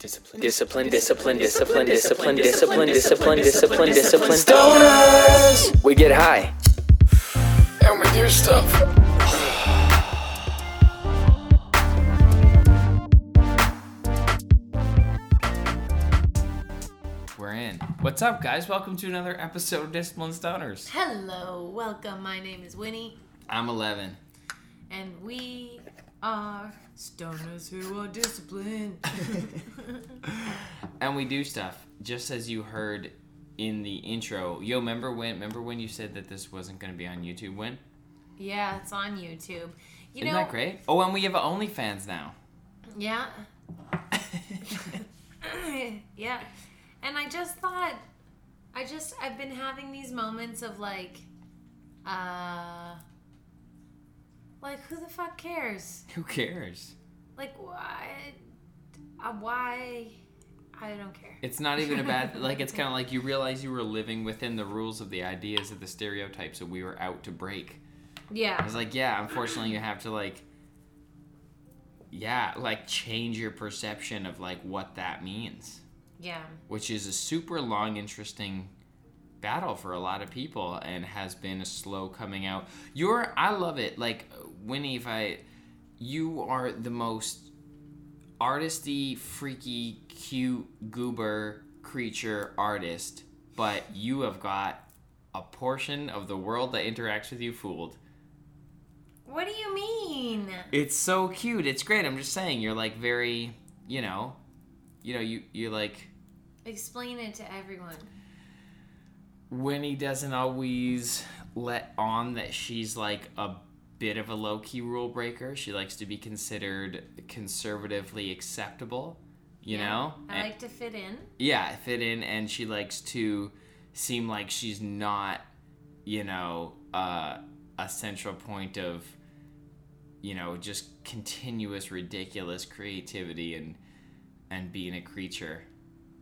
Discipline, discipline, discipline, discipline, discipline, discipline, discipline, discipline, discipline. Stoners! We get high. And we do stuff. We're in. What's up, guys? Welcome to another episode of Discipline Stoners. Hello, welcome. My name is Winnie, I'm 11. and we are stoners who are disciplined. And we do stuff, just as you heard in the intro. Yo, remember when remember when you said that this wasn't gonna be on YouTube when? yeah, it's on YouTube. You Isn't know, that great? Oh, and we have OnlyFans now. yeah, yeah. And I just thought, I just I've been having these moments of like, uh, like who the fuck cares? Who cares? Like why? Uh, why? I don't care. It's not even a bad like it's kinda like you realize you were living within the rules of the ideas of the stereotypes that we were out to break. I Yeah, was like, yeah, unfortunately you have to like yeah, like change your perception of like what that means. yeah. which is a super long, interesting battle for a lot of people and has been a slow coming out. You're, I love it. Like, Winnie, if I, you are the most artisty, freaky, cute, goober creature artist, but you have got a portion of the world that interacts with you fooled. What do you mean? It's so cute. It's great. I'm just saying, you're like very, you know, you know, you you like Explain it to everyone. Winnie doesn't always let on that she's like a bit of a low key rule breaker. She likes to be considered conservatively acceptable, you Yeah, know? I And- like to fit in. yeah, fit in, and she likes to seem like she's not, you know, uh, a central point of, you know, just continuous ridiculous creativity and and being a creature,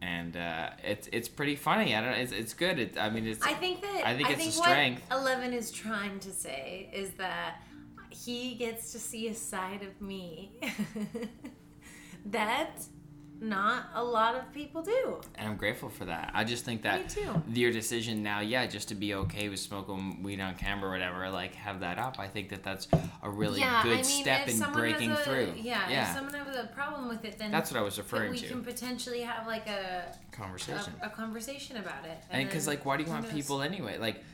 and uh, it's it's pretty funny. I don't. It's it's good. It, I mean, it's. I think that I think it's a what strength. Eleven is trying to say is that he gets to see a side of me that not a lot of people do. and I'm grateful for that. I just think that your decision now, yeah, just to be okay with smoking weed on camera or whatever, like have that up. I think that that's a really yeah, good I mean, step in breaking a, through. Yeah, yeah. if someone has a problem with it, then That's what I was referring we to. can potentially have like a conversation. a, a conversation about it. and because like, why do you want knows? people anyway? Like,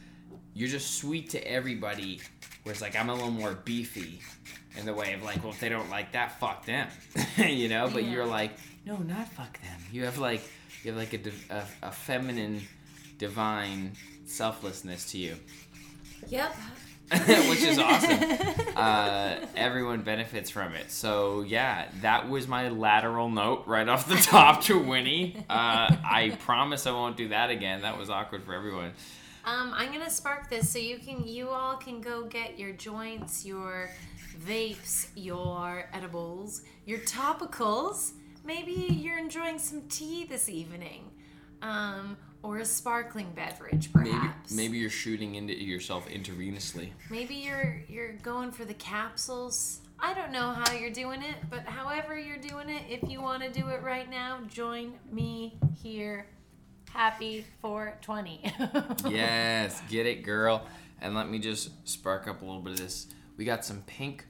you're just sweet to everybody. Whereas like I'm a little more beefy in the way of like, well, if they don't like that, fuck them, you know. But Yeah. you're like, no, not fuck them. You have like, you have like a, a, a feminine, divine selflessness to you. Yep. which is awesome. Uh, everyone benefits from it. So yeah, that was my lateral note right off the top to Winnie. Uh, I promise I won't do that again. That was awkward for everyone. Um, I'm gonna spark this so you can you all can go get your joints, your vapes, your edibles, your topicals. Maybe you're enjoying some tea this evening, um, or a sparkling beverage, Maybe perhaps. maybe you're shooting into yourself intravenously. Maybe you're you're going for the capsules. I don't know how you're doing it, but however you're doing it, if you want to do it right now, join me here. Happy 420. Yes, get it, girl. And let me just spark up a little bit of this. We got some pink,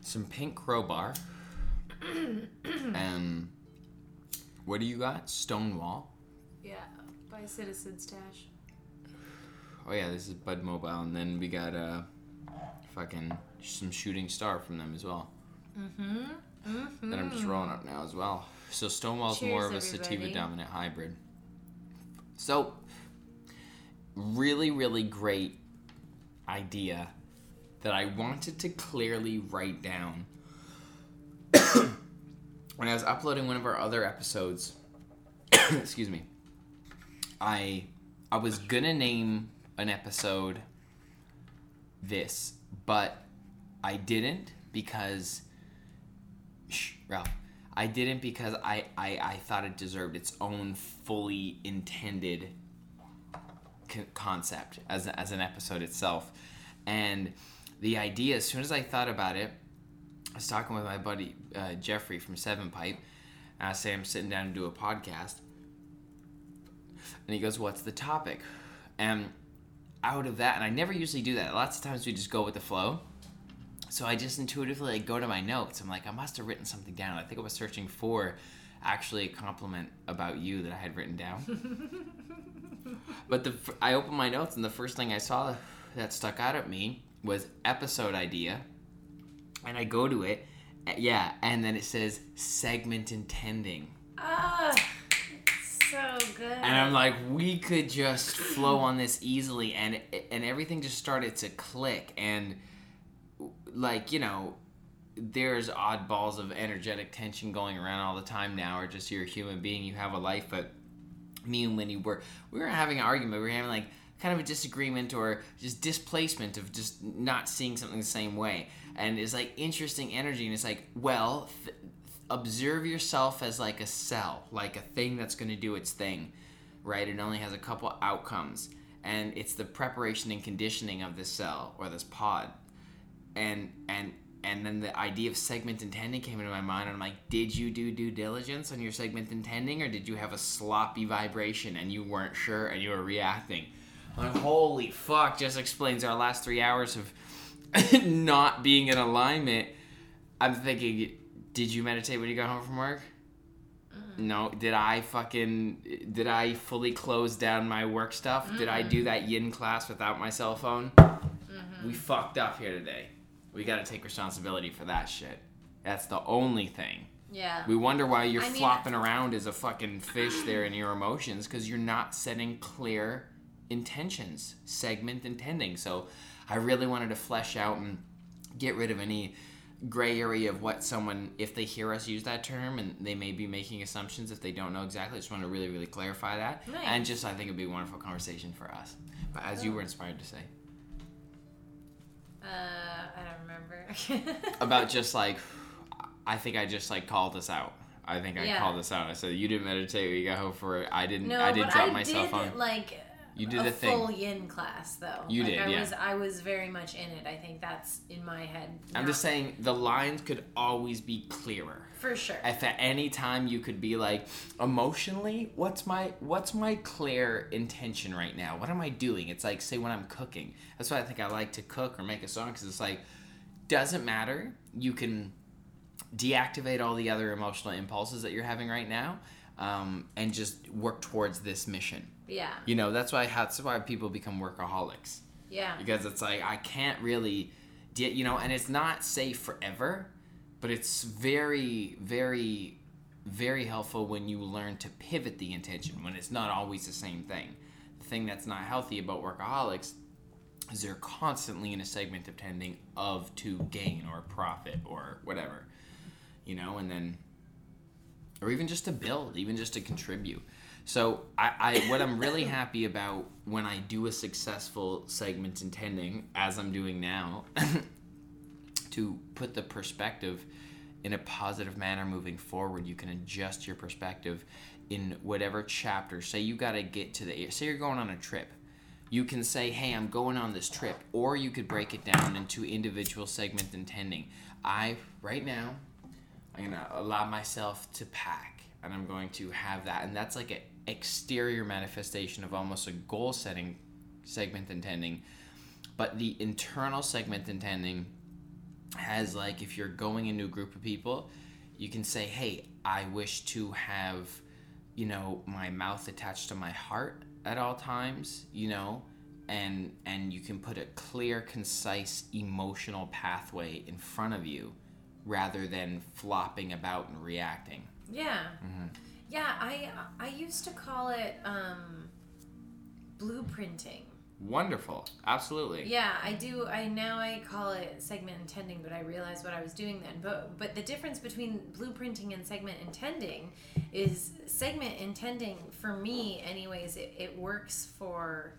some pink crowbar. and what do you got? Stonewall. yeah, by Citizen Stash. Oh yeah, this is Bud Mobile, and then we got uh, fucking some Shooting Star from them as well. Mm-hmm. That I'm just rolling up now as well. So Stonewall's more of a Cheers, sativa dominant hybrid. So, really, really great idea that I wanted to clearly write down when I was uploading one of our other episodes. excuse me. I I was gonna name an episode this, but I didn't because shh, Ralph. I didn't because I, I, I thought it deserved its own fully intended co- concept as, as an episode itself. And the idea, as soon as I thought about it, I was talking with my buddy uh, Jeffrey from Seven Pipe. And I say I'm sitting down to do a podcast, and he goes, "What's the topic?" And out of that, and I never usually do that. Lots of times we just go with the flow. So I just intuitively like, go to my notes. I'm like, I must have written something down. I think I was searching for actually a compliment about you that I had written down. but the I opened my notes and the first thing I saw that stuck out at me was episode idea, and I go to it, uh, yeah, and then it says segment intending. Ah, so good. and I'm like, we could just flow on this easily, and and everything just started to click, and like you know, there's oddballs of energetic tension going around all the time now, or just you're a human being, you have a life, but me and Winnie were we were having an argument, we were having like kind of a disagreement or just displacement of just not seeing something the same way, and it's like interesting energy, and it's like, well. Th- observe yourself as like a cell, like a thing that's going to do its thing, right? It only has a couple outcomes, and it's the preparation and conditioning of this cell or this pod, and and and then the idea of segment intending came into my mind. And I'm like, did you do due diligence on your segment intending, or did you have a sloppy vibration and you weren't sure and you were reacting? Like, holy fuck! Just explains our last three hours of not being in alignment. I'm thinking, did you meditate when you got home from work? Mm-hmm. No. Did I fucking did I fully close down my work stuff? Did I do mm-hmm. that yin class without my cell phone? Mm-hmm. We fucked up here today. We got to take responsibility for that shit. That's the only thing. yeah. We wonder why you're I mean- flopping around as a fucking fish there in your emotions because you're not setting clear intentions, segment intending. So I really wanted to flesh out and get rid of any gray area of what someone, if they hear us use that term and they may be making assumptions if they don't know exactly, I just want to really, really clarify that. Nice. And just, I think it'd be a wonderful conversation for us. But as you were inspired to say, uh, I don't remember. about just like, I think I just like called this out. I think I Yeah. called this out. I said you didn't meditate when you got home for it. I didn't. no, I did but drop I myself did on. like You did a a thing. full yin class though. You Like, did, I yeah. was I was very much in it. I think that's in my head. I'm just saying the lines could always be clearer. for sure. If at any time you could be like, emotionally, what's my what's my clear intention right now? What am I doing? It's like say when I'm cooking. That's why I think I like to cook or make a song because it's like doesn't matter. You can deactivate all the other emotional impulses that you're having right now, um, and just work towards this mission. yeah. You know, that's why that's why people become workaholics Yeah. because it's like I can't really, di- you know, and it's not safe forever, but it's very, very, very helpful when you learn to pivot the intention when it's not always the same thing. The thing that's not healthy about workaholics is they're constantly in a segment of tending of to gain or profit or whatever, you know, and then or even just to build, even just to contribute. So I, I what I'm really happy about when I do a successful segment intending, as I'm doing now, to put the perspective in a positive manner moving forward. You can adjust your perspective in whatever chapter. Say you got to get to the say you're going on a trip. You can say, "Hey, I'm going on this trip," or you could break it down into individual segment intending. I right now I'm gonna allow myself to pack, and I'm going to have that, and that's like an exterior manifestation of almost a goal setting segment intending. But the internal segment intending has like if you're going into a group of people, you can say, "Hey, I wish to have, you know, my mouth attached to my heart at all times," you know, and and you can put a clear, concise emotional pathway in front of you rather than flopping about and reacting. Yeah. Mm-hmm. Yeah, I I used to call it um blueprinting. Wonderful. Absolutely. Yeah, I do. I now I call it segment intending, but I realized what I was doing then. But but the difference between blueprinting and segment intending is segment intending for me, anyways. It, it works for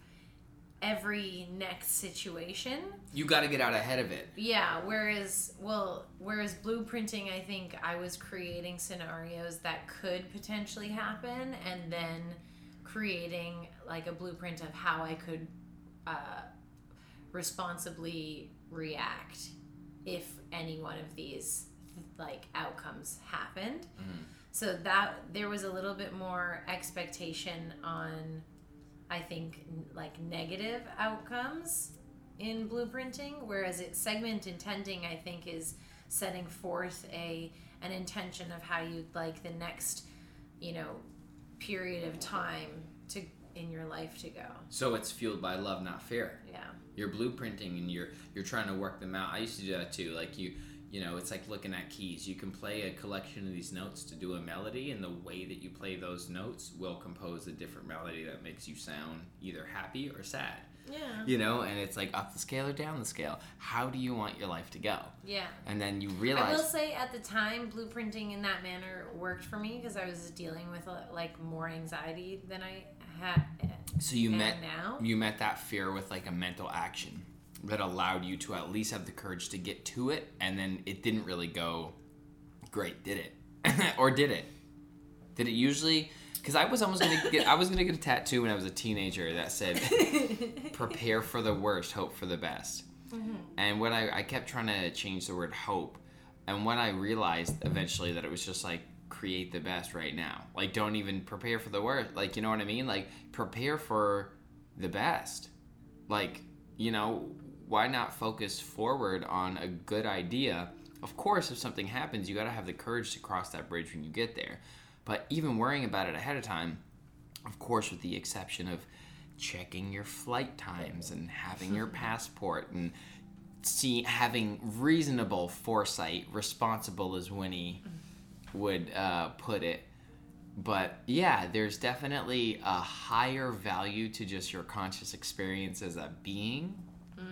every next situation. You got to get out ahead of it. Yeah, whereas well, whereas blueprinting, I think I was creating scenarios that could potentially happen, and then creating like a blueprint of how I could uh, responsibly react if any one of these like outcomes happened. So that there was a little bit more expectation on, I think, n- like negative outcomes in blueprinting, whereas it segment intending, I think, is setting forth a an intention of how you'd like the next, you know, period of time to in your life to go. So it's fueled by love, not fear. Yeah. You're blueprinting and you're you're trying to work them out. I used to do that too. Like you you know, it's like looking at keys. You can play a collection of these notes to do a melody, and the way that you play those notes will compose a different melody that makes you sound either happy or sad. Yeah. You know, and it's like up the scale or down the scale. How do you want your life to go? Yeah. And then you realize. I will say at the time, blueprinting in that manner worked for me because I was dealing with uh, like more anxiety than I had. so you am met now. you met that fear with like a mental action that allowed you to at least have the courage to get to it and then it didn't really go great did it or did it did it usually because i was almost gonna get i was gonna get a tattoo when i was a teenager that said prepare for the worst hope for the best mm-hmm. and when I, I kept trying to change the word hope and when i realized eventually that it was just like create the best right now. Like don't even prepare for the worst. Like you know what i mean? Like prepare for the best. Like you know why not focus forward on a good idea? Of course if something happens you got to have the courage to cross that bridge when you get there. But even worrying about it ahead of time of course with the exception of checking your flight times and having your passport and see having reasonable foresight responsible as winnie mm-hmm. Would uh, put it. But yeah there's definitely a higher value to just your conscious experience as a being.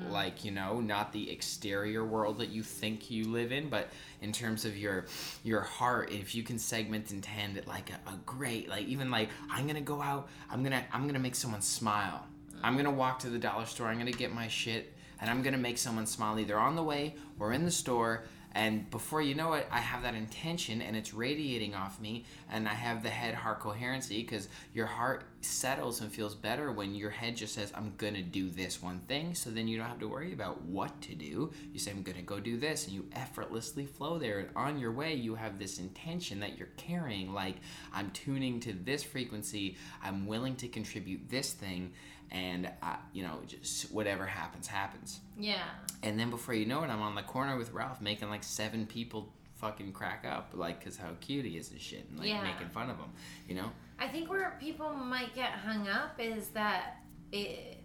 Like you know not the exterior world that you think you live in but in terms of your your heart if you can segment and tend it like a, a great like even like i'm gonna go out i'm gonna i'm gonna make someone smile. I'm gonna walk to the dollar store i'm gonna get my shit and i'm gonna make someone smile either on the way or in the store and before you know it, I have that intention and it's radiating off me, and I have the head heart coherency because your heart settles and feels better when your head just says, I'm gonna do this one thing. So then you don't have to worry about what to do. You say, I'm gonna go do this, and you effortlessly flow there. And on your way, you have this intention that you're carrying like, I'm tuning to this frequency, I'm willing to contribute this thing, and I, you know, just whatever happens, happens. Yeah. And then before you know it, I'm on the corner with Ralph making like seven people fucking crack up, like, because how cute he is and shit, and like Yeah. making fun of him, you know? I think where people might get hung up is that it,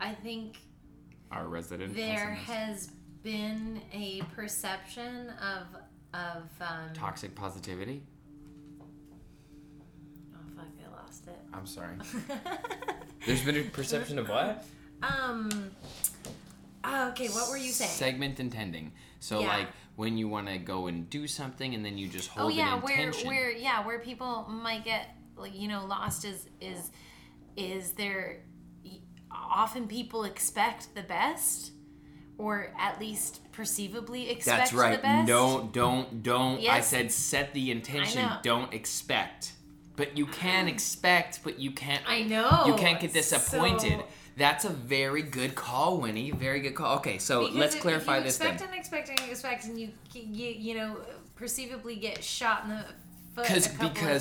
I think Our resident there pessimist. has been a perception of of um, Toxic positivity? It. I'm sorry. There's been a perception of what? um. oh, okay, what were you saying? Segment intending. So, Yeah. like, when you want to go and do something and then you just hold. oh hold yeah, an where intention. where yeah, where people might get like you know lost is is is there often people expect the best or at least perceivably expect the best. That's right. the best. Don't, don't, don't. I said set the intention. Don't expect. But you can mm. expect, but you can't. I know. You can't get disappointed. So- That's a very good call, Winnie. Very good call. Okay, so Because let's if- clarify if you this expect then. and expect and expect, and you, you you know perceivably get shot in the foot Because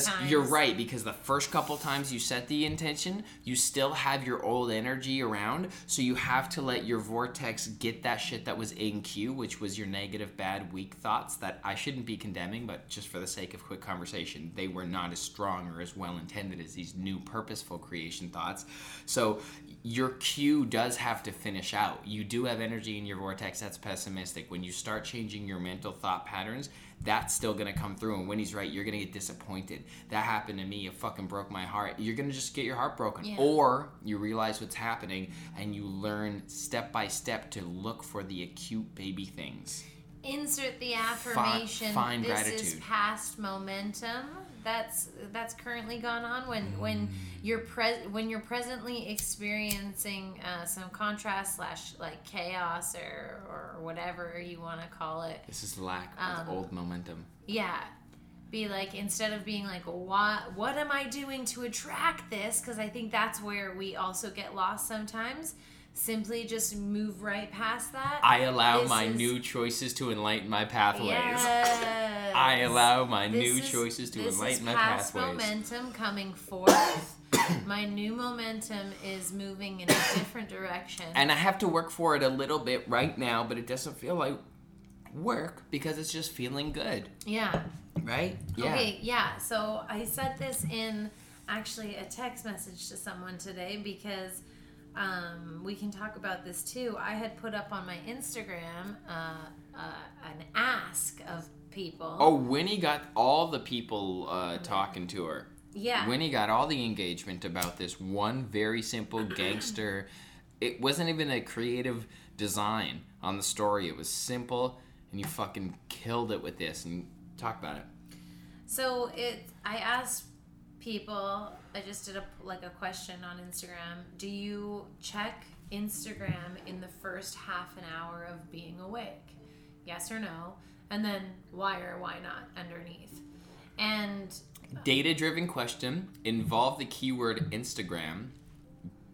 because you're right. Because the first couple times you set the intention, you still have your old energy around, so you have to let your vortex get that shit that was in queue, which was your negative, bad, weak thoughts that I shouldn't be condemning, but just for the sake of quick conversation, they were not as strong or as well intended as these new purposeful creation thoughts. So your cue does have to finish out. You do have energy in your vortex that's pessimistic. When you start changing your mental thought patterns, that's still gonna come through. And Winnie's right, you're gonna get disappointed. That happened to me. It fucking broke my heart. You're gonna just get your heart broken. Yeah. Or you realize what's happening and you learn step by step to look for the acute baby things. insert the affirmation. find this is gratitude. past momentum. That's that's currently gone on when Mm. when you're pre- when you're presently experiencing uh, some contrast slash like chaos or or whatever you want to call it. This is lack of Um, old momentum. Yeah. Be like instead of being like what what am I doing to attract this because I think that's where we also get lost sometimes. Simply just move right past that. I allow This my is- new choices to enlighten my pathways. Yes. I allow my This new is- choices to this enlighten is my past pathways. momentum coming forth. my new momentum is moving in a different direction. And I have to work for it a little bit right now, but it doesn't feel like work because it's just feeling good, yeah. right? Yeah. Okay, yeah. So I said this in actually a text message to someone today because um, we can talk about this too. I had put up on my Instagram uh, uh, an ask of people. Oh, Winnie got all the people uh, talking to her. yeah. Winnie got all the engagement about this one very simple gangster. It wasn't even a creative design on the story. It was simple, and you fucking killed it with this. And talk about it. So it, I asked people. I just did a like a question on Instagram. Do you check Instagram in the first half an hour of being awake? Yes or no? And then why or why not underneath? And uh, Data-driven question involve the keyword Instagram.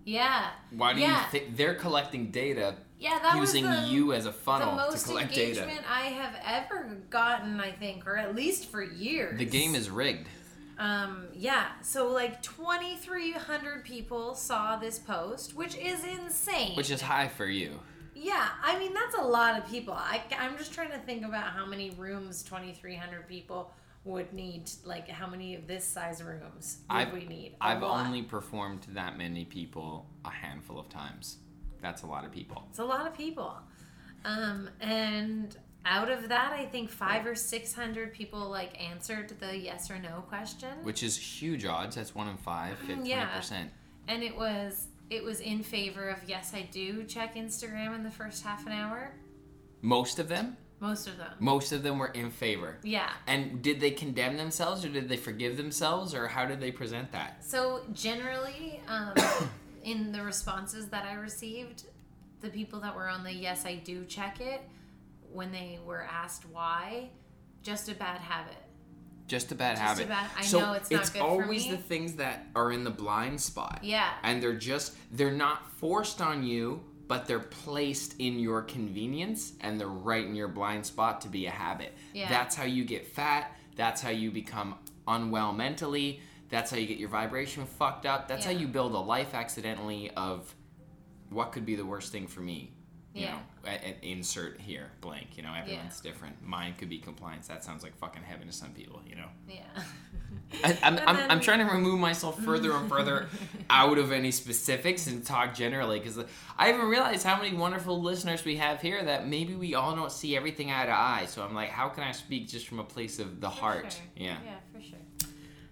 yeah, Why do yeah, you think they're collecting data yeah, that using was the, you as a the funnel to most collect engagement data? I have ever gotten. I think, or at least for years. The game is rigged. Um, yeah, so like 2,300 people saw this post, which is insane. Which is high for you. yeah, I mean, that's a lot of people. I, I'm just trying to think about how many rooms 2,300 people would need. Like, how many of this size rooms would I've, we need? I've lot. only performed to that many people a handful of times. That's a lot of people. It's a lot of people. Um, and out of that, I think five or 600 people like answered the yes or no question. Which is huge odds. That's one in five, 50%. Yeah. and it was it was in favor of yes i do check instagram in the first half an hour Most of them? most of them Most of them were in favor. yeah And did they condemn themselves or did they forgive themselves or how did they present that? so generally um, in the responses that i received the people that were on the yes i do check it when they were asked why just a bad habit Just a bad Just a habit. bad- I so know it's not it's good for always me. the things that are in the blind spot. Yeah. And they're just they're not forced on you, but they're placed in your convenience and they're right in your blind spot to be a habit. Yeah. That's how you get fat. That's how you become unwell mentally. That's how you get your vibration fucked up. That's how you build a life accidentally of what could be the worst thing for me. You Yeah. know, a- a- insert here blank. You know, everyone's different. Mine could be compliance. That sounds like fucking heaven to some people. You know. yeah I, I'm, I'm, then- I'm trying to remove myself further and further out of any specifics and talk generally because I haven't realized how many wonderful listeners we have here that maybe we all don't see everything eye to eye. So I'm like, how can I speak just from a place of the For heart? sure. Yeah. Yeah, for sure.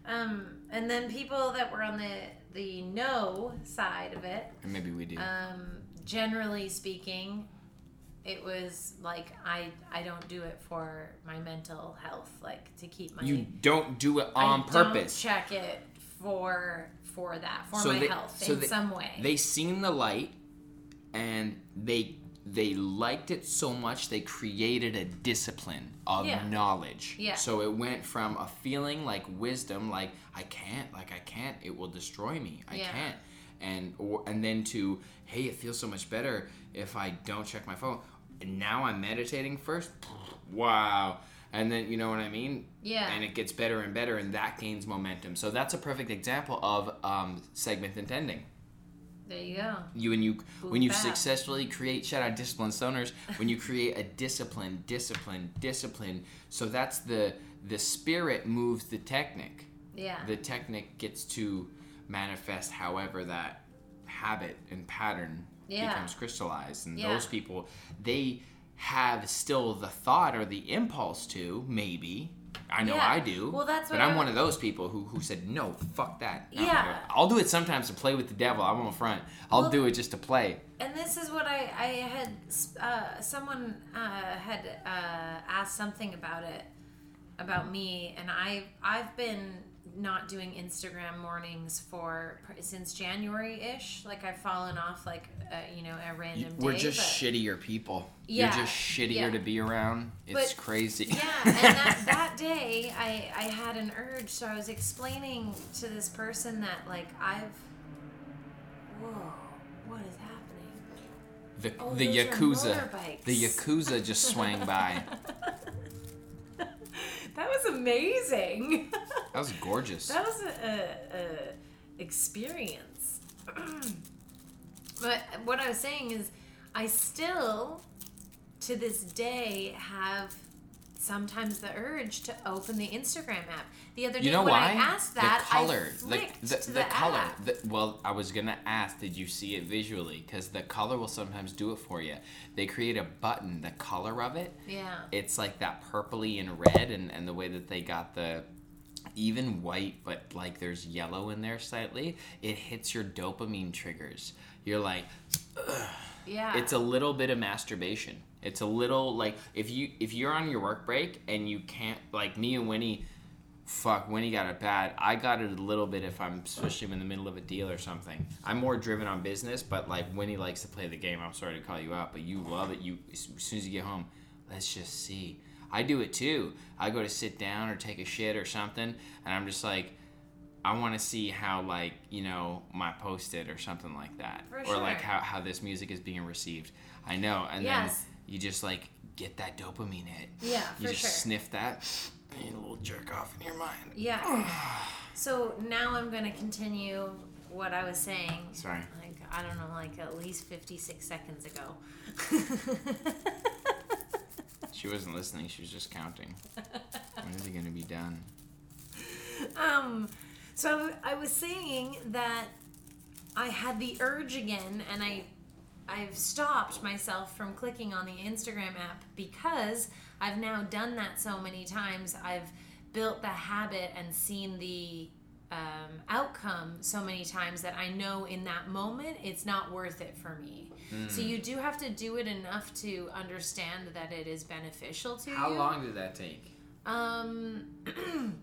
Um, and then people that were on the the no side of it, maybe we do. um, generally speaking, it was like I I don't do it for my mental health, like to keep my you don't do it on I on don't purpose. check it for for that for So my they- health so in they- some way. They seen the light and they they liked it so much they created a discipline of Yeah. knowledge. Yeah. So it went from a feeling like wisdom, like I can't, like I can't, it will destroy me. I Yeah. can't. And or and then to hey, it feels so much better if I don't check my phone. And now I'm meditating first. Wow. And then you know what I mean? Yeah. And it gets better and better and that gains momentum. So that's a perfect example of um, segment intending there you go. you and you when you bad. successfully create shout out discipline stoners when you create a discipline discipline discipline so that's the the spirit moves the technic Yeah. the technic gets to manifest however that habit and pattern Yeah. becomes crystallized and Yeah. those people they have still the thought or the impulse to maybe I know Yeah. I do. Well, that's but I'm I- one of those people who, who said no, fuck that. I'm Yeah. I'll do it sometimes to play with the devil. I won't front. I'll Well- do it just to play. and this is what I, I had uh, someone uh, had uh, asked something about it about me and I I've been not doing Instagram mornings for since January ish like I've fallen off like uh, you know a random We're day just shittier people. Yeah, You're just shittier yeah. to be around. It's But- crazy. yeah and that, that day I, I had an urge so I was explaining to this person that like I've whoa what is happening The Oh, the yakuza. The yakuza just swang by. That was amazing. That was gorgeous. that was a, a, experience. but what I was saying is, I still, to this day, have sometimes the urge to open the Instagram app. The other day You know when why? I asked that, the color, I the flicked the, to the, the, color. app. The, well, I was gonna ask, did you see it visually? Because the color will sometimes do it for you. They create a button, the color of it. Yeah. It's like that purpley and red, and and the way that they got the even white, but like there's yellow in there slightly. It hits your dopamine triggers. You're like, Yeah. it's a little bit of masturbation. It's a little like if you if you're on your work break and you can't like me and Winnie, fuck Winnie got it bad. I got it a little bit if I'm especially in the middle of a deal or something. I'm more driven on business, but like Winnie likes to play the game. I'm sorry to call you out, but you love it. You as soon as you get home, let's just see. I do it too. I go to sit down or take a shit or something, and I'm just like. I want to see how like you know my posted or something like that, For or like how, how this music is being received. I know, and Yes. then you just like get that dopamine hit. Yeah, you just sure. sniff that, and you a little jerk off in your mind. Yeah. so now I'm going to continue what I was saying. Sorry. Like, I don't know, like at least 56 seconds ago. She wasn't listening. She was just counting. when is it gonna be done? um, so I was saying that I had the urge again, and I I've stopped myself from clicking on the Instagram app because I've now done that so many times. I've built the habit and seen the um, outcome so many times that I know in that moment it's not worth it for me. So you do have to do it enough to understand that it is beneficial to How you. How long did that take? Um.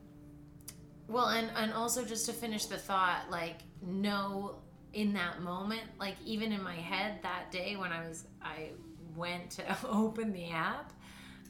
well, and and also just to finish the thought, like know in that moment, like even in my head that day when I was I went to open the app,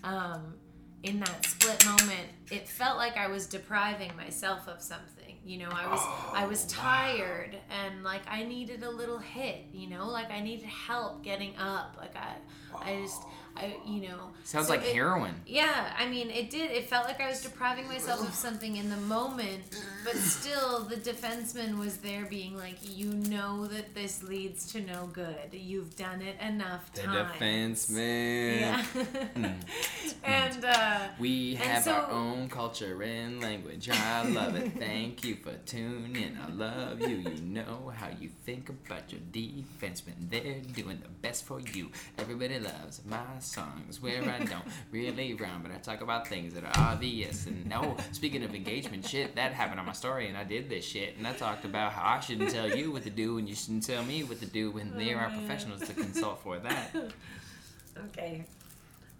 um, in that split moment, it felt like I was depriving myself of something. You know, I was I was tired and like I needed a little hit. You know, like I needed help getting up. Like I, I just I you know. Sounds so like it- heroin. yeah, I mean, it did. It felt like I was depriving myself of something in the moment, but still, the defenseman was there being like, you know that this leads to no good. You've done it enough The times. defense man. Yeah. and, uh, We And have our own culture and language. I love it. Thank you for tuning. In. I love you. You know how you think about your defensemen. They're doing the best for you. Everybody loves my songs where I don't really rhyme, but I talk about things that are obvious. And no, speaking of engagement shit, that happened on my story, and I did this shit. And I talked about how I shouldn't tell you what to do, and you shouldn't tell me what to do when there are professionals to consult for that. okay.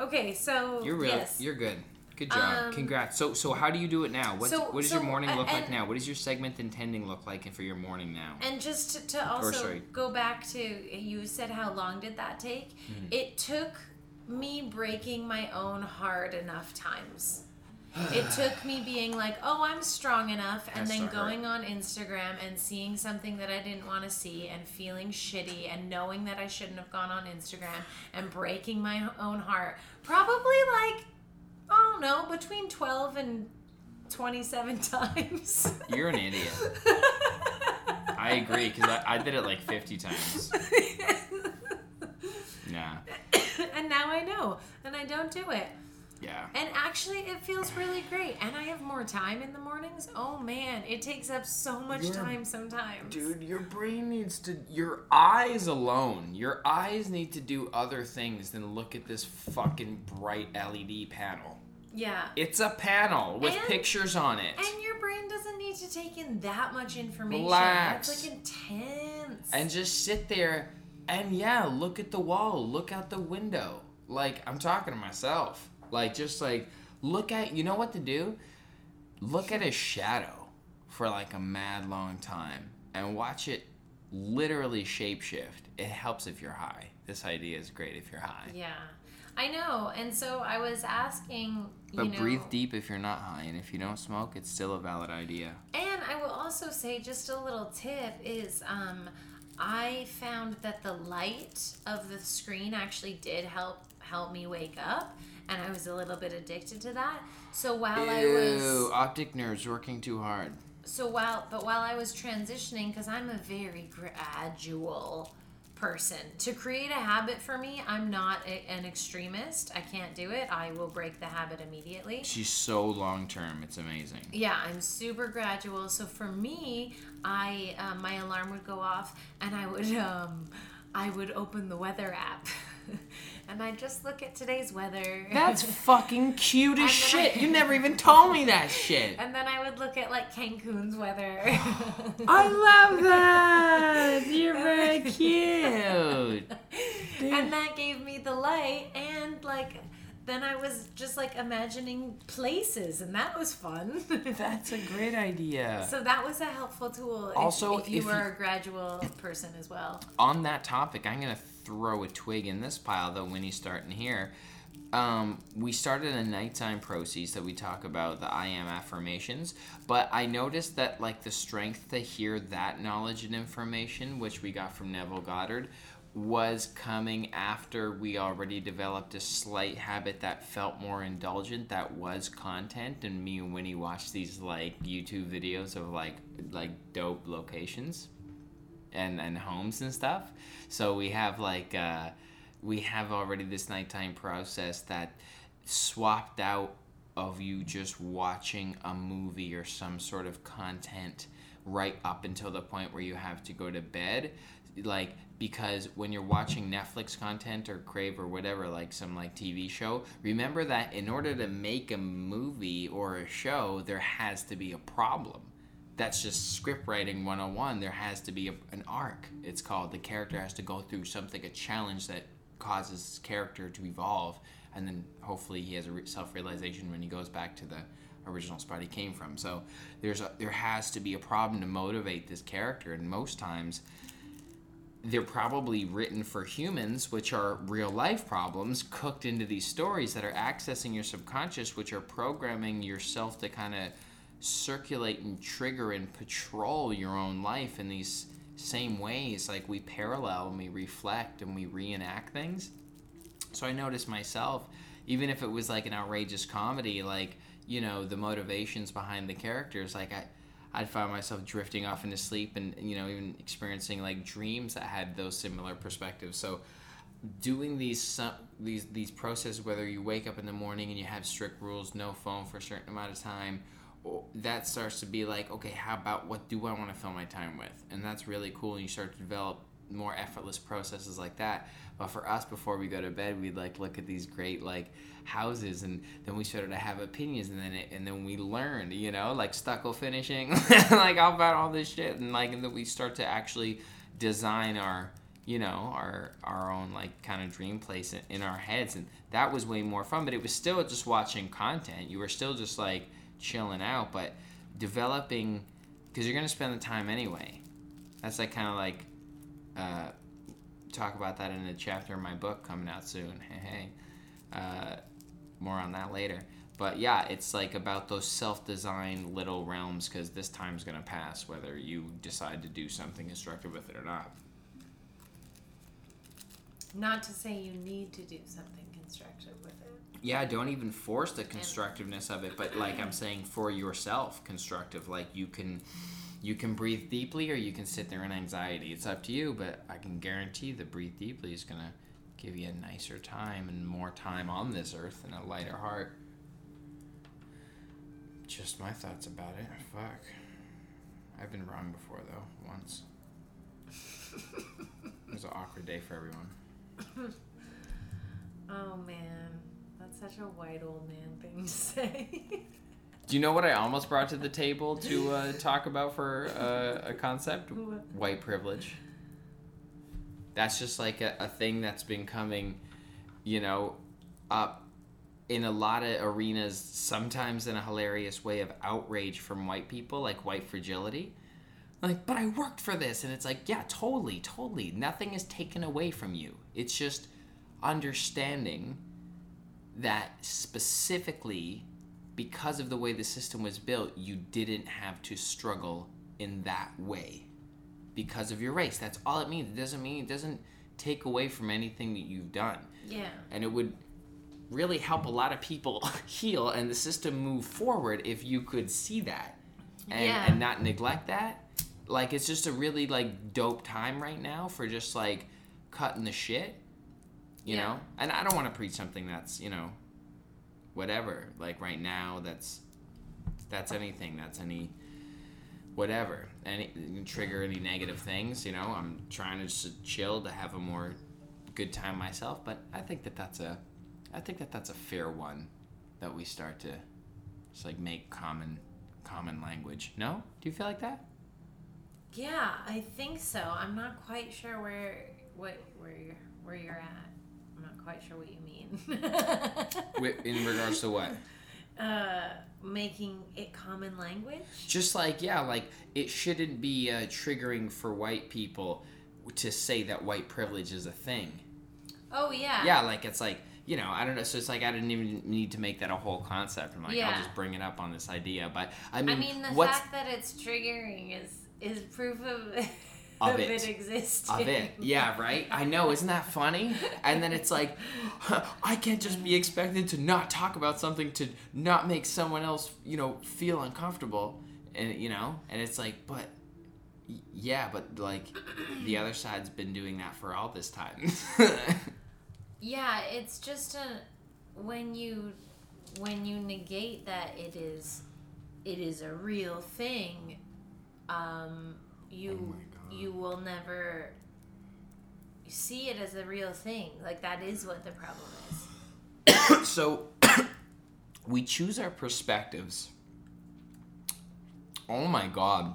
Okay, so. You're real. Yes. You're good. Good job. Um, Congrats. So so how do you do it now? What's, So- what does so, your morning uh, look like now? What does your segment intending look like for your morning now? And just to, to also go back to you said how long did that take? Mm-hmm. It took me breaking my own heart enough times. it took me being like, "Oh, I'm strong enough," and then to hurt. going on Instagram and seeing something that I didn't want to see and feeling shitty and knowing that I shouldn't have gone on Instagram and breaking my own heart. Probably like oh no, between 12 and 27 times. You're an idiot. I agree because I, I did it like 50 times. And now I know, and I don't do it. Yeah. And actually, it feels really great. And I have more time in the mornings. Oh man, it takes up so much time sometimes. Dude, your brain needs to. Your eyes alone. Your eyes need to do other things than look at this fucking bright LED panel. Yeah. It's a panel with And- pictures on it. And your brain doesn't need to take in that much information. Relax. That's like intense. and just sit there and yeah, look at the wall, look out the window. Like I'm talking to myself. Like just like look at you know what to do? Look at a shadow for like a mad long time and watch it literally shapeshift. It helps if you're high. This idea is great if you're high. yeah. I know. And so I was asking, you But know. breathe deep if you're not high, and if you don't smoke, it's still a valid idea. And I will also say, just a little tip is, um, I found that the light of the screen actually did help help me wake up, and I was a little bit addicted to that. So while I was optic nerves working too hard. so while but while I was transitioning, because I'm a very gradual person, to create a habit for me, I'm not a, an extremist. I can't do it. I will break the habit immediately. She's so long term. It's amazing. Yeah, I'm super gradual. So for me, I um, my alarm would go off, and I would um, I would open the weather app, and I just look at today's weather. That's fucking cute as shit. then- You never even told me that shit. and then I would look at like Cancun's weather. I love that. You're very cute. and that gave me the light and like then I was just like imagining places and that was fun. That's a great idea. so that was a helpful tool if, Also, if you if were you- a gradual person as well. on that topic, I'm gonna throw a twig in this pile though. When he's starting here, um, we started a nighttime process that we talk about the I am affirmations. But I noticed that like the strength to hear that knowledge and information, which we got from Neville Goddard, was coming after we already developed a slight habit that felt more indulgent that was content and me and Winnie watched these like YouTube videos of like like dope locations and and homes and stuff. So we have like uh, we have already this nighttime process that swapped out of you just watching a movie or some sort of content right up until the point where you have to go to bed like because when you're watching Netflix content or Crave or whatever like some like TV show remember that in order to make a movie or a show there has to be a problem that's just script writing 101 there has to be a, an arc. It's called the character has to go through something a challenge that causes his character to evolve and then hopefully he has a re- self-realization when he goes back to the original spot he came from. So there's a there has to be a problem to motivate this character and most times they're probably written for humans, which are real life problems, cooked into these stories that are accessing your subconscious, which are programming yourself to kind of circulate and trigger and patrol your own life in these same ways. Like we parallel and we reflect and we reenact things. So I noticed myself, even if it was like an outrageous comedy, like, you know, the motivations behind the characters, like I. I'd find myself drifting off into sleep and you know even experiencing like dreams that had those similar perspectives. So doing these these these processes, whether you wake up in the morning and you have strict rules, no phone for a certain amount of time, that starts to be like, okay, how about what do I want to fill my time with? And that's really cool. And you start to develop more effortless processes like that. But for us, before we go to bed, we'd like look at these great like houses, and then we started to have opinions, and then it, and then we learned, you know, like stucco finishing, like how about all this shit, and like and then we start to actually design our you know our our own like kind of dream place in, in our heads and that was way more fun but it was still just watching content you were still just like chilling out but developing because you're gonna spend the time anyway. That's like kind of like uh, talk about that in a chapter in my book coming out soon. Hey hey. Uh, more on that later. But yeah it's like about those self-designed little realms because this time's gonna pass whether you decide to do something constructive with it or not. Not to say you need to do something constructive with it. Yeah, don't even force the constructiveness of it, but like I'm saying for yourself, constructive. Like you can you can breathe deeply or you can sit there in anxiety. It's up to you, but I can guarantee the breathe deeply is going to give you a nicer time and more time on this earth and a lighter heart. Just my thoughts about it. Fuck. I've been wrong before though, once. it was an awkward day for everyone. Oh man, such a white old man thing to say. Do you know what I almost brought to the table to uh, talk about for uh, a concept? White privilege. That's just like a, a thing that's been coming, you know, up in a lot of arenas, sometimes in a hilarious way of outrage from white people, like white fragility. Like, but I worked for this. And it's like, yeah, totally, totally. Nothing is taken away from you. It's just understanding that specifically because of the way the system was built, you didn't have to struggle in that way. because of your race. That's all it means. It doesn't mean it doesn't take away from anything that you've done. Yeah. And it would really help a lot of people heal and the system move forward if you could see that and, Yeah. and not neglect that. Like it's just a really like dope time right now for just like cutting the shit. You Yeah. know? And I don't want to preach something that's, you know, whatever. Like right now that's that's anything. That's any whatever. Any trigger any negative things, you know? I'm trying to just chill to have a more good time myself, but I think that that's a I think that that's a fair one that we start to just like make common common language. No? Do you feel like that? Yeah, I think so. I'm not quite sure where what where you're where you're at. Quite sure what you mean. In regards to what? uh, making it common language. Just like yeah, like it shouldn't be uh, triggering for white people to say that white privilege is a thing. Oh yeah. Yeah, like it's like you know I don't know. So it's like I didn't even need to make that a whole concept. I'm like Yeah. I'll just bring it up on this idea. But I mean, I mean, the fact that it's triggering is is proof of Of of, it. it. existing. of it. Yeah, right? I know, isn't that funny? And then it's like, I can't just be expected to not talk about something to not make someone else, you know, feel uncomfortable. And, you know, and it's like, but, yeah, but like, the other side's been doing that for all this time. Yeah, it's just a when you when you negate that it is it is a real thing, um, you you mm. will never see it as a real thing. Like that is what the problem is. so, we choose our perspectives. Oh my god.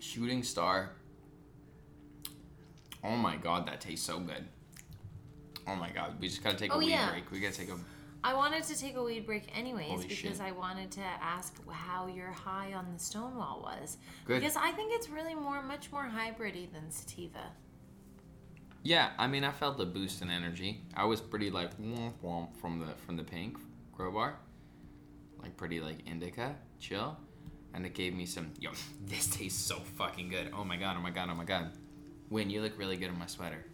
Shooting star. Oh my god, that tastes so good. Oh my god, we just gotta take a Oh, weed yeah. break. We gotta take a. I wanted to take a weed break anyways Holy because shit. I wanted to ask how your high on the Stonewall was. Good. Because I think it's really more much more hybridy than sativa. Yeah, I mean, I felt the boost in energy. I was pretty like womp womp from the from the pink grow bar, like pretty like indica, chill, and it gave me some. Yo, this tastes so fucking good. Oh my god! Oh my god! Oh my god! Win, you look really good in my sweater,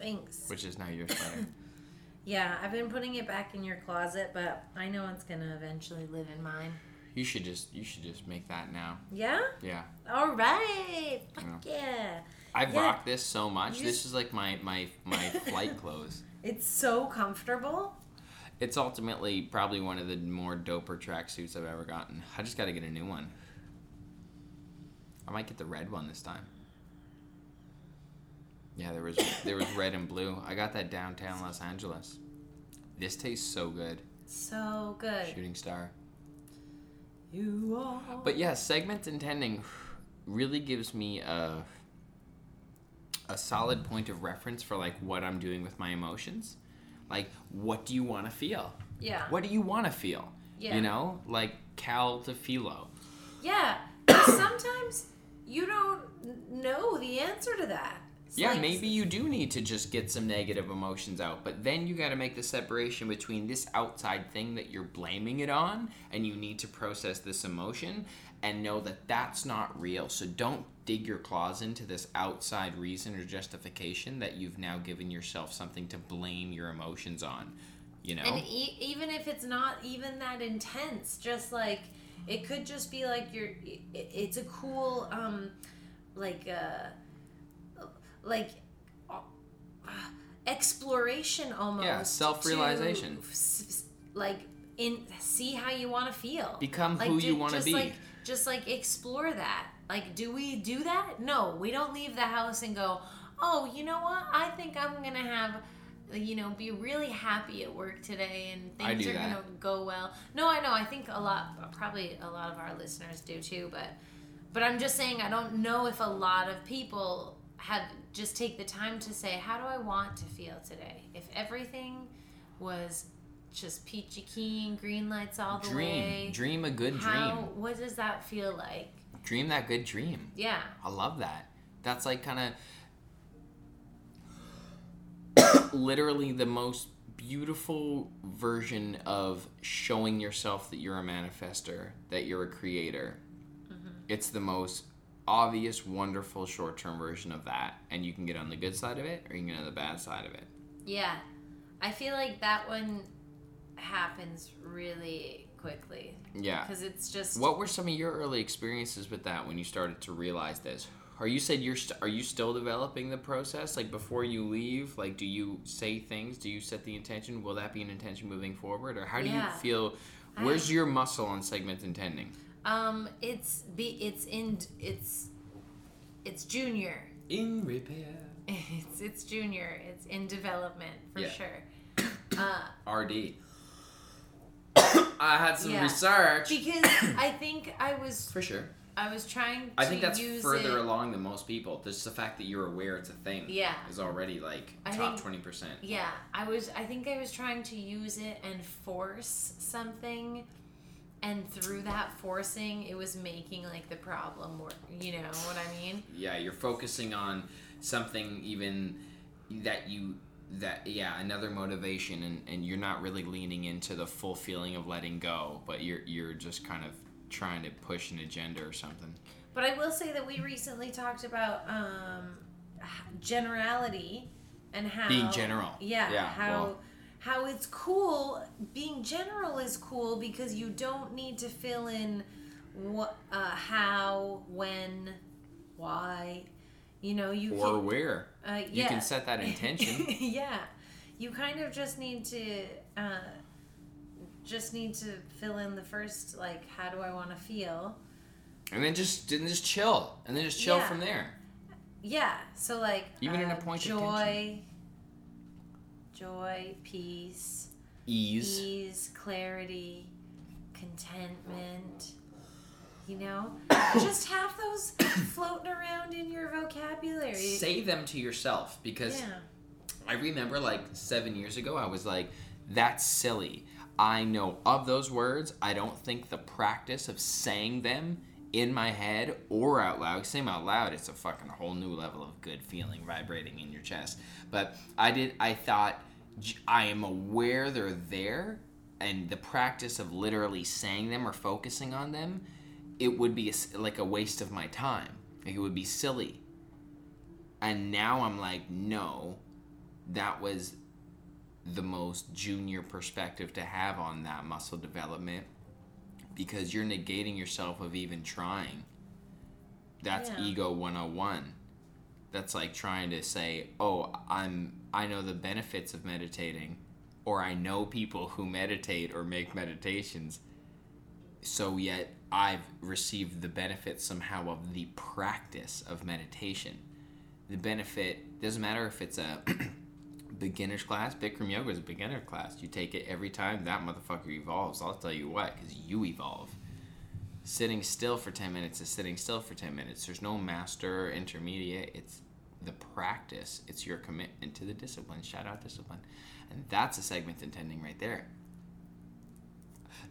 Thanks. which is now your sweater. Yeah, I've been putting it back in your closet, but I know it's gonna eventually live in mine. you should just you should just make that now. Yeah? Yeah, All right. Fuck yeah. I Yeah. rocked this so much. You This is like my my my flight clothes. It's so comfortable. It's ultimately probably one of the more doper tracksuits I've ever gotten. I just got to get a new one. I might get the red one this time. Yeah, there was there was red and blue. I got that downtown Los Angeles. This tastes so good. So good. Shooting star. You are. But yeah, segment intending really gives me a a solid point of reference for like what I'm doing with my emotions. Like, what do you want to feel? Yeah. What do you want to feel? Yeah. You know, like Cal to Philo. Yeah. sometimes you don't know the answer to that. Yeah, like- maybe you do need to just get some negative emotions out, but then you got to make the separation between this outside thing that you're blaming it on, and you need to process this emotion and know that that's not real. So don't dig your claws into this outside reason or justification that you've now given yourself something to blame your emotions on. You know? And e- even if it's not even that intense, just like it could just be like you're. It's a cool, um, like uh, like uh, exploration almost. Yeah, self-realization. to s- s- Like in see how you want to feel. Become like, who ju- you wanna just be. Like, just like explore that. Like, do we do that? No, we don't leave the house and go. Oh, you know what? I think I'm gonna have you know, be really happy at work today and things are that. gonna go well. No, I know. I think a lot, probably a lot of our listeners do too. But, but I'm just saying, I don't know if a lot of people have just take the time to say, how do I want to feel today? If everything was just peachy keen, green lights all the dream. way. Dream a good how? dream. What does that feel like? Dream that good dream. Yeah. I love that. That's like kind of literally the most beautiful version of showing yourself that you're a manifester, that you're a creator. Mm-hmm. It's the most obvious, wonderful short term version of that, and you can get on the good side of it or you can get on the bad side of it. Yeah. I feel like that one happens really quickly. Yeah. Because it's just. What were some of your early experiences with that when you started to realize this? Are you said you're st- are you still developing the process? Like before you leave, like do you say things? Do you set the intention? Will that be an intention moving forward, or how do Yeah. you feel? Where's your muscle on segment intending? Um, it's be it's in it's it's junior. In repair. It's it's junior. It's in development for Yeah. sure. Uh, RD. I had some Yeah. research. because I think I was For sure. I was trying to I think that's further it. along than most people. Just the fact that you're aware it's a thing. Yeah. Is already like I top twenty percent. Yeah, I was. I think I was trying to use it and force something, and through that forcing, it was making like the problem work. You know what I mean? Yeah, you're focusing on something even that you that yeah another motivation and, and you're not really leaning into the full feeling of letting go but you're you're just kind of trying to push an agenda or something But I will say that we recently talked about um, generality and how Being general. Yeah, Yeah, how well- how it's cool. Being general is cool because you don't need to fill in what, uh, how, when, why. You know, you or can. where Uh, you can set that intention yeah, you kind of just need to uh, just need to fill in the first like how do I want to feel. and then just then just chill and then just chill Yeah. from there Yeah, so like Even in a uh, point of joy, joy, peace, ease ease, clarity, contentment. You know, just have those floating around in your vocabulary. say them to yourself because yeah. I remember like seven years ago, I was like, that's silly. I know of those words. I don't think the practice of saying them in my head or out loud, say them out loud, it's a fucking whole new level of good feeling vibrating in your chest. But I did, I thought, I am aware they're there, and the practice of literally saying them or focusing on them, it would be a like a waste of my time. Like it would be silly. And now I'm like, no, that was the most junior perspective to have on that muscle development because you're negating yourself of even trying. That's Yeah. ego 101. That's like trying to say, "Oh, I'm I know the benefits of meditating or I know people who meditate or make meditations." So yet I've received the benefit somehow of the practice of meditation. The benefit doesn't matter if it's a beginner's class. Bikram yoga is a beginner class. You take it every time, that motherfucker evolves. I'll tell you what, because you evolve. Sitting still for 10 minutes is sitting still for 10 minutes. There's no master or intermediate. It's the practice, it's your commitment to the discipline. Shout out discipline. And that's a segment intending right there.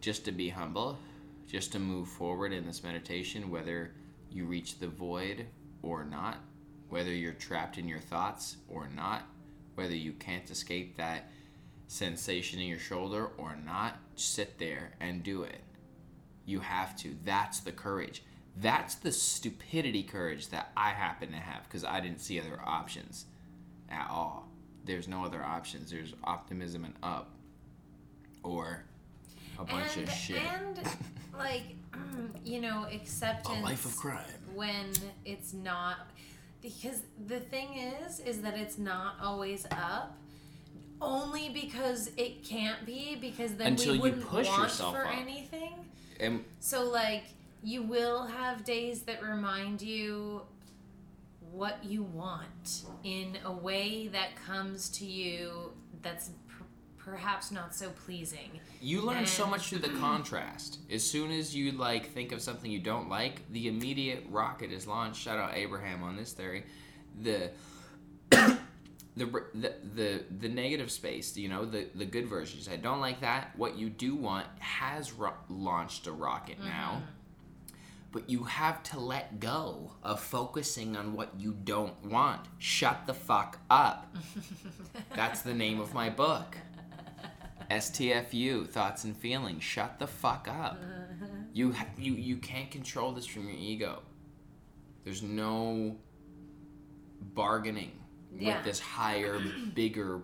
Just to be humble, just to move forward in this meditation, whether you reach the void or not, whether you're trapped in your thoughts or not, whether you can't escape that sensation in your shoulder or not, sit there and do it. You have to. That's the courage. That's the stupidity courage that I happen to have because I didn't see other options at all. There's no other options. There's optimism and up or a bunch and, of shit. And like, you know, acceptance. A life of crime. when it's not because the thing is is that it's not always up only because it can't be because then Until we you wouldn't push want yourself for up. anything and so like you will have days that remind you what you want in a way that comes to you that's per- perhaps not so pleasing You learn so much through the contrast. As soon as you like think of something you don't like, the immediate rocket is launched. Shout out Abraham on this theory. The the the the, the negative space, you know, the the good version. You say, don't like that. What you do want has ro- launched a rocket now. Mm-hmm. But you have to let go of focusing on what you don't want. Shut the fuck up. That's the name of my book. STFU, thoughts and feelings. Shut the fuck up. You ha- you you can't control this from your ego. There's no bargaining Yeah. with this higher, bigger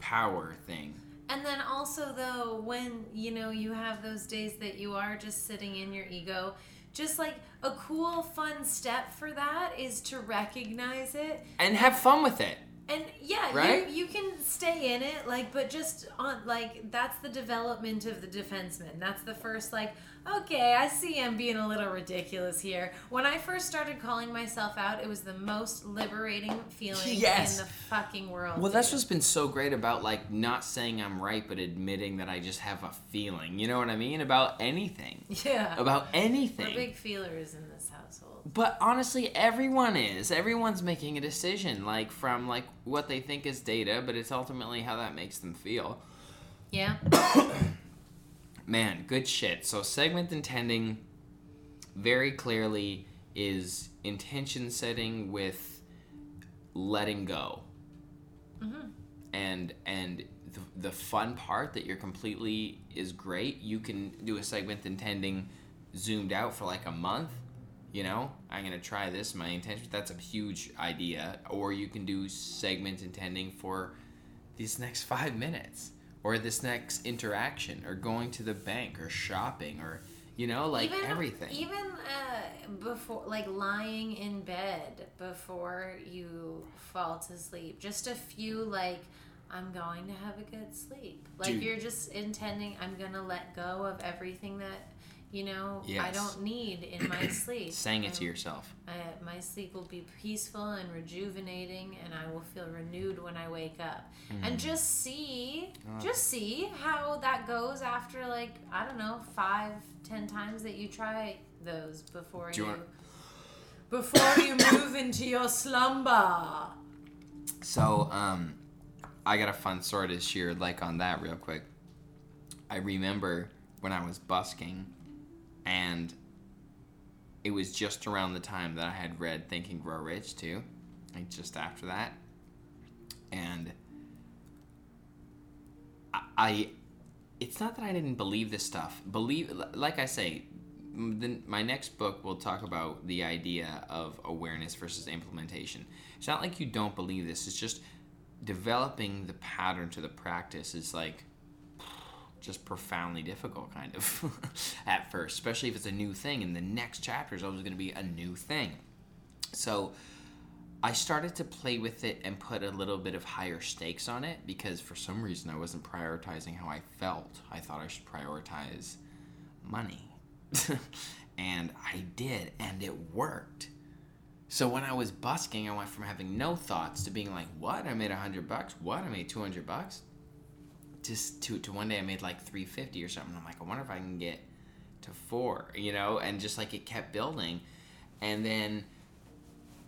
power thing. And then also though, when you know you have those days that you are just sitting in your ego, just like a cool, fun step for that is to recognize it. And have fun with it. And yeah, Right? you, you can stay in it, like, but just on like that's the development of the defenseman. That's the first like, okay, I see I'm being a little ridiculous here. When I first started calling myself out, it was the most liberating feeling Yes. in the fucking world. Well, that's what's been so great about like not saying I'm right, but admitting that I just have a feeling. You know what I mean about anything, yeah. about We're anything. big feelers in. But honestly, everyone is. Everyone's making a decision, like from like what they think is data, but it's ultimately how that makes them feel. Yeah. Man, good shit. So segment intending very clearly is intention setting with letting go. Mm-hmm. And and the, the fun part that you're completely is great. You can do a segment intending zoomed out for like a month. You know, I'm gonna try this. My intention. That's a huge idea. Or you can do segment intending for these next five minutes or this next interaction or going to the bank or shopping or you know like everything Even uh, before, like lying in bed before you fall to sleep. Just a few, like, I'm going to have a good sleep. Like, Dude. you're just intending, I'm going to let go of everything that, you know, I don't need in my sleep. saying it to yourself I, my sleep will be peaceful and rejuvenating, and I will feel renewed when I wake up. Mm-hmm. And just see, just see how that goes after, like I don't know, five, ten times that you try those before Do you, you want- before you move into your slumber. so um i got a fun story to share like on that real quick i remember when i was busking and it was just around the time that i had read think and grow rich too like just after that and I, I it's not that I didn't believe this stuff. Believe, like I say, m- the, my next book will talk about the idea of awareness versus implementation. It's not like you don't believe this. It's just developing the pattern to the practice is like just profoundly difficult, kind of at first, especially if it's a new thing. And the next chapter is always going to be a new thing. So I started to play with it and put a little bit of higher stakes on it because for some reason I wasn't prioritizing how I felt. I thought I should prioritize money. and I did, and it worked. So when I was busking, I went from having no thoughts to being like, "What? I made a hundred bucks. What? I made two hundred bucks." Just to to one day I made like three fifty or something. I'm like, I wonder if I can get to four, you know, and just like it kept building, and then,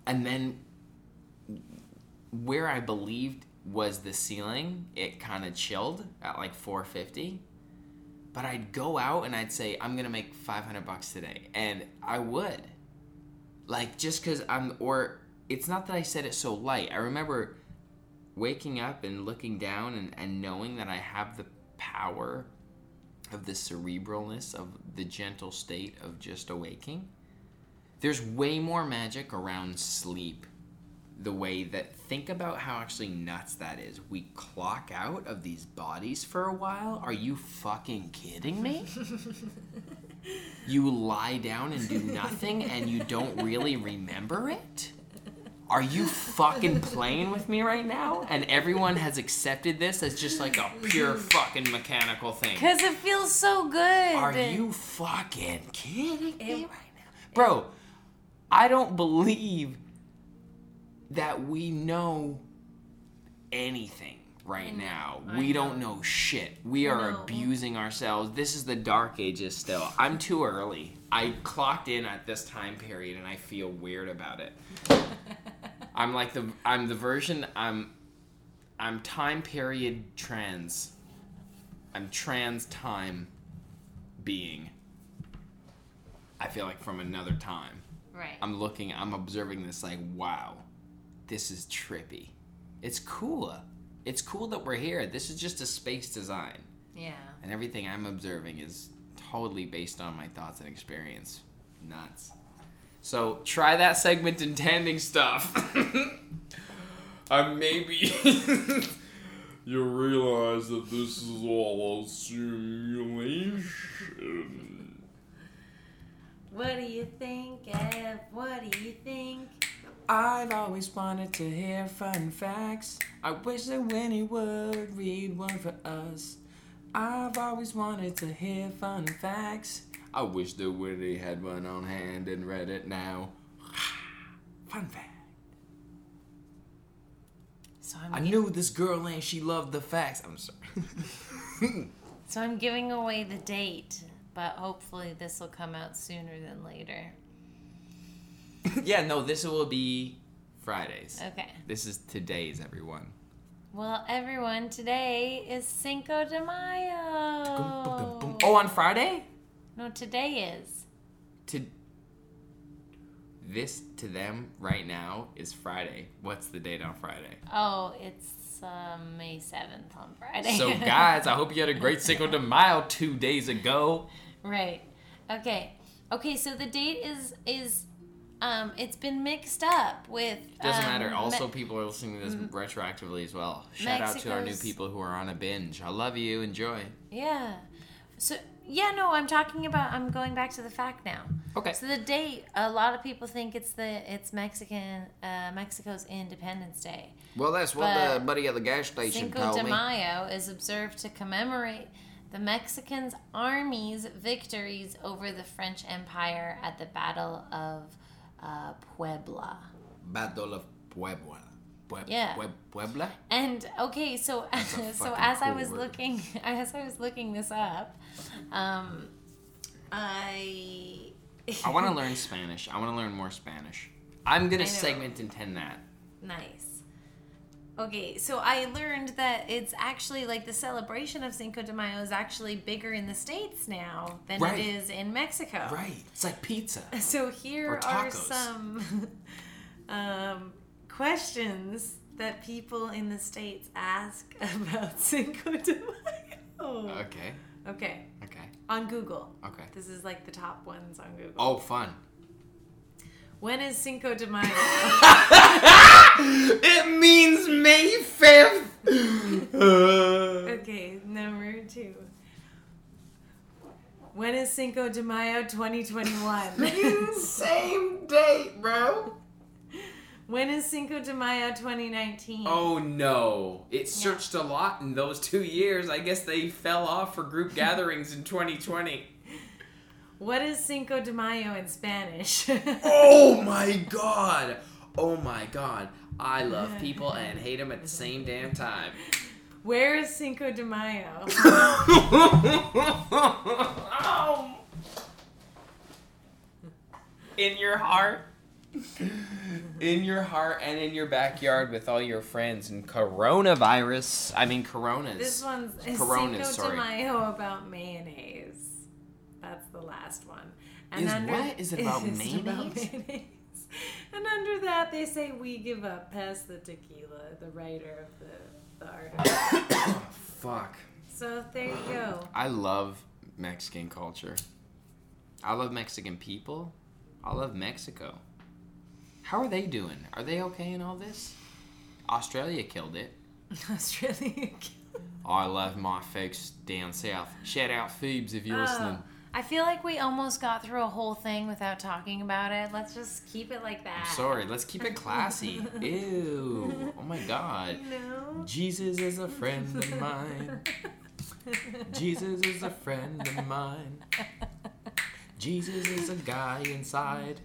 and then where I believed was the ceiling, it kind of chilled at like 450. But I'd go out and I'd say I'm gonna make 500 bucks today, and I would. Like just cause I'm, or it's not that I said it so light. I remember waking up and looking down and, and knowing that I have the power of the cerebralness of the gentle state of just awaking. There's way more magic around sleep the way that think about how actually nuts that is. We clock out of these bodies for a while. Are you fucking kidding me? you lie down and do nothing and you don't really remember it? Are you fucking playing with me right now? And everyone has accepted this as just like a pure fucking mechanical thing. Cause it feels so good. Are you fucking kidding me right now? Bro, I don't believe that we know anything right mm, now. I We know. don't know shit. We are abusing ourselves. This is the dark ages still. I'm too early. I clocked in at this time period and I feel weird about it. I'm like the I'm the version I'm I'm time period trans. I'm trans time being. I feel like from another time. Right. I'm looking, I'm observing this like, wow, this is trippy. It's cool. It's cool that we're here. This is just a space design. yeah. And everything I'm observing is totally based on my thoughts and experience. Nuts. So try that segment intending stuff. And uh, maybe you realize that this is all a simulation. What do you think, Ev? What do you think? I've always wanted to hear fun facts. I wish that Winnie would read one for us. I've always wanted to hear fun facts. I wish the Winnie had one on hand and read it now. fun fact. So I'm I knew this girl and she loved the facts. I'm sorry. so I'm giving away the date, but hopefully this will come out sooner than later. yeah, no, this will be Fridays. Okay. This is today's, everyone. Well, everyone, today is Cinco de Mayo. Oh, on Friday? No, today is. To this to them right now is Friday. What's the date on Friday? Oh, it's um, May 7th on Friday. So, guys, I hope you had a great Cinco de Mayo two days ago. Right. Okay. Okay, so the date is is um it's been mixed up with Doesn't um, matter. Me- Also, people are listening to this retroactively as well. Shout out to our new people who are on a binge. I love you. Enjoy. Yeah. So yeah, no, I'm talking about I'm going back to the fact now. Okay. So the date, a lot of people think it's the it's Mexican uh, Mexico's Independence Day. Well, that's what the buddy at the gas station Cinco de Mayo is observed to commemorate the Mexicans' army's victories over the French Empire at the Battle of uh, Puebla. Battle of Puebla. Yeah. Puebla? And okay, so so as I was word. looking as I was looking this up, um, I I want to learn Spanish. I want to learn more Spanish. I'm gonna segment intend that. Nice. Okay, so I learned that it's actually like the celebration of Cinco de Mayo is actually bigger in the States now than Right. it is in Mexico. Right. It's like pizza. So here are some um, questions that people in the States ask about Cinco de Mayo. Okay. Okay, Okay. on Google. Okay. This is like the top ones on Google. Oh, fun. When is Cinco de Mayo? It means May 5th. Okay, number two. When is Cinco de Mayo 2021? Same date, bro. When is Cinco de Mayo 2019? Oh no. It searched a lot in those two years. I guess they fell off for group gatherings in 2020. What is Cinco de Mayo in Spanish? Oh my god. Oh my god. I love people and hate them at the same damn time. Where is Cinco de Mayo? Oh. In your heart. In your heart and in your backyard with all your friends and coronavirus. I mean coronas. This one's Coronas, Cinco sorry. de Mayo about mayonnaise. That's the last one. Is what? Is it about it's mayonnaise? mayonnaise. And under that, they say we give up. Pass the tequila. The writer of the, the article. Fuck. so there you go. I love Mexican culture. I love Mexican people. I love Mexico. How are they doing? Are they okay in all this? Australia killed it. Australia. I love my folks down south. Shout out Phoebes if you're oh, listening. Oh, I feel like we almost got through a whole thing without talking about it. Let's just keep it like that. I'm sorry, let's keep it classy. Ew. Oh my god. No. Jesus is a friend of mine. Jesus is a friend of mine. Jesus is a guy inside.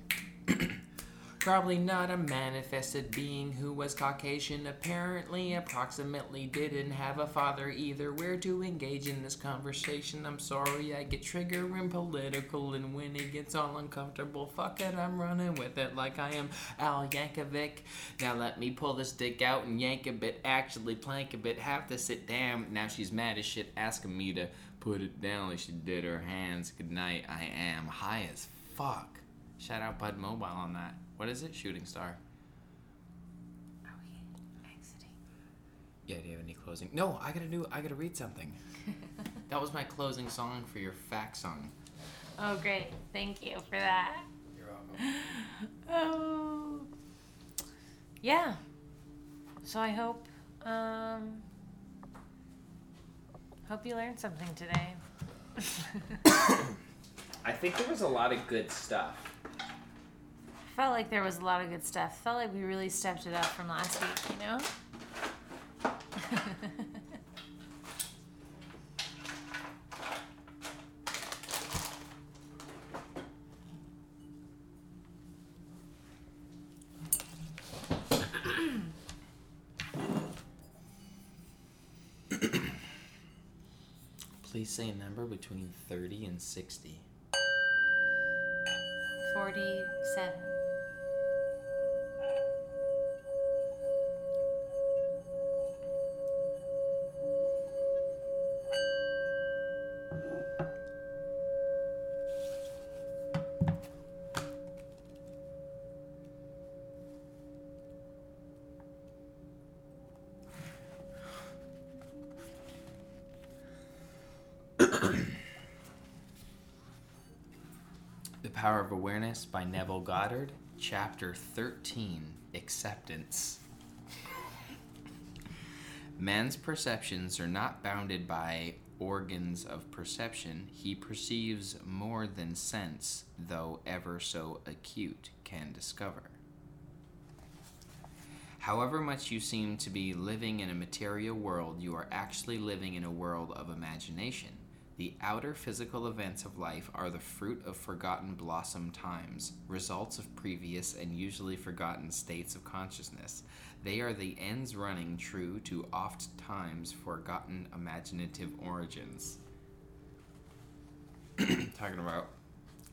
Probably not a manifested being who was Caucasian. Apparently, approximately didn't have a father either. Where to engage in this conversation? I'm sorry, I get trigger and political, and when it gets all uncomfortable, fuck it, I'm running with it like I am Al Yankovic. Now let me pull this dick out and yank a bit, actually plank a bit, have to sit down. Now she's mad as shit, asking me to put it down like she did her hands. Good night, I am high as fuck. Shout out Bud Mobile on that. What is it? Shooting Star. Are we exiting? Yeah, do you have any closing? No, I gotta do. I gotta read something. that was my closing song for your fact song. Oh, great. Thank you for that. You're welcome. oh. yeah. So I hope um hope you learned something today. I think there was a lot of good stuff. Felt like there was a lot of good stuff. Felt like we really stepped it up from last week, you know? Please say a number between 30 and 60. 47. Power of Awareness by Neville Goddard, Chapter 13 Acceptance. Man's perceptions are not bounded by organs of perception. He perceives more than sense, though ever so acute, can discover. However much you seem to be living in a material world, you are actually living in a world of imagination. The outer physical events of life are the fruit of forgotten blossom times, results of previous and usually forgotten states of consciousness. They are the ends running true to oft times forgotten imaginative origins. Talking about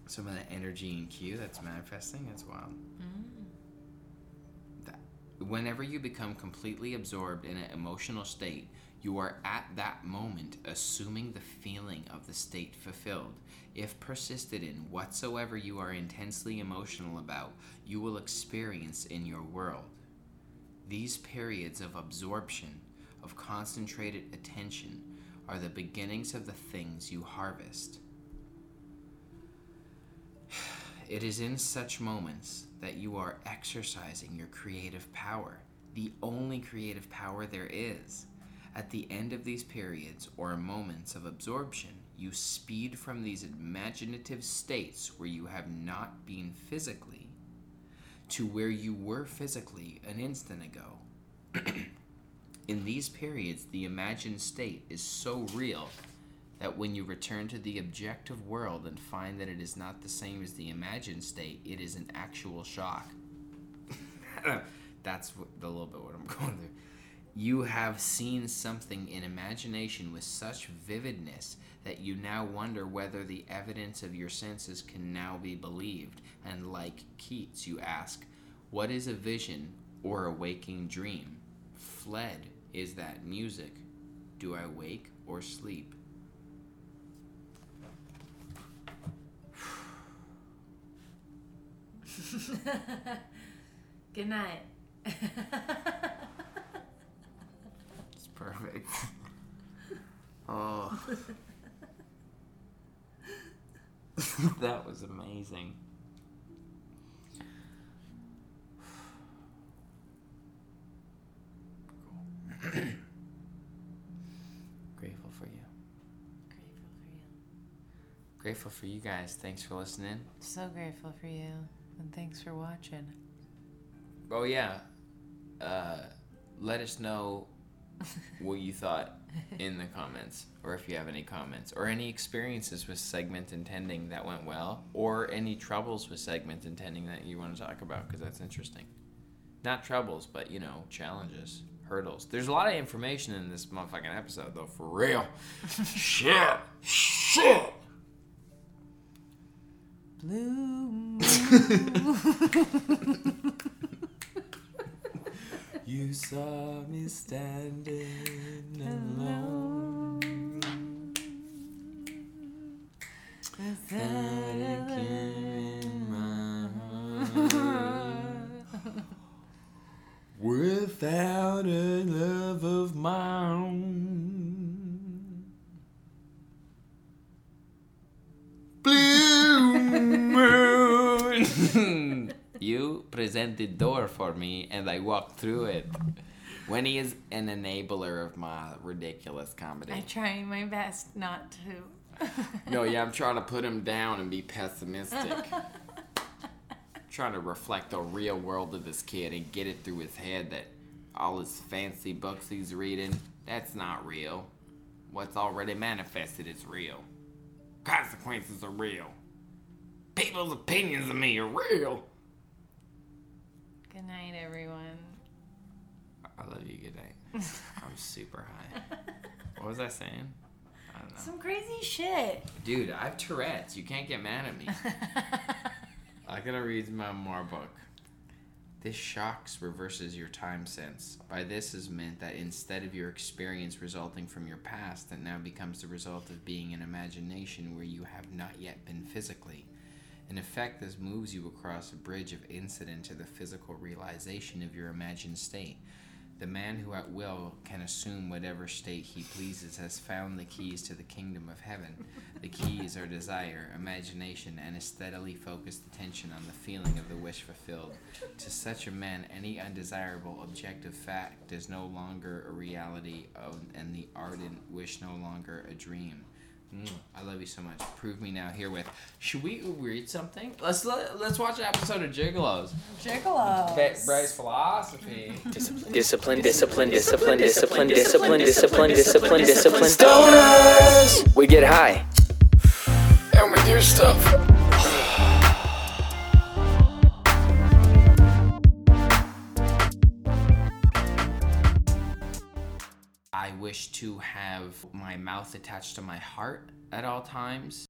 some of the energy in Q that's manifesting, that's wild. Mm. That whenever you become completely absorbed in an emotional state, you are at that moment assuming the feeling of the state fulfilled. If persisted in whatsoever you are intensely emotional about, you will experience in your world. These periods of absorption, of concentrated attention, are the beginnings of the things you harvest. It is in such moments that you are exercising your creative power, the only creative power there is. At the end of these periods or moments of absorption, you speed from these imaginative states where you have not been physically to where you were physically an instant ago. In these periods, the imagined state is so real that when you return to the objective world and find that it is not the same as the imagined state, it is an actual shock. That's a little bit what I'm going through. You have seen something in imagination with such vividness that you now wonder whether the evidence of your senses can now be believed. And like Keats, you ask, What is a vision or a waking dream? Fled is that music. Do I wake or sleep? Good night. It's perfect. oh. that was amazing. Grateful for you. Grateful for you. Grateful for you guys. Thanks for listening. So grateful for you. And thanks for watching. Oh yeah. Uh, let us know what you thought in the comments, or if you have any comments, or any experiences with segment intending that went well, or any troubles with segment intending that you want to talk about, because that's interesting. Not troubles, but you know, challenges, hurdles. There's a lot of information in this motherfucking episode, though, for real. shit, shit. Blue You saw me standing alone. Without a care in my heart. Without a love of my own. Blue. You present the door for me, and I walk through it. Winnie is an enabler of my ridiculous comedy. I try my best not to. No, yeah, I'm trying to put him down and be pessimistic. trying to reflect the real world of this kid and get it through his head that all his fancy books he's reading, that's not real. What's already manifested is real. Consequences are real. People's opinions of me are real. Good night, everyone. I love you. Good night. I'm super high. What was I saying? I don't know. Some crazy shit. Dude, I have Tourette's. You can't get mad at me. I gotta read my memoir book. This shocks reverses your time sense. By this is meant that instead of your experience resulting from your past, it now becomes the result of being an imagination where you have not yet been physically. In effect, this moves you across a bridge of incident to the physical realization of your imagined state. The man who at will can assume whatever state he pleases has found the keys to the kingdom of heaven. The keys are desire, imagination, and a steadily focused attention on the feeling of the wish fulfilled. To such a man, any undesirable objective fact is no longer a reality, and the ardent wish no longer a dream. Mm, I love you so much. Prove me now herewith. Should we read something? Let's let, let's watch an episode of Gigolos. Gigolos. Bet philosophy. discipline, discipline, discipline, discipline, discipline, discipline, discipline, discipline. Stoners. We get high. And we do stuff. Wish to have my mouth attached to my heart at all times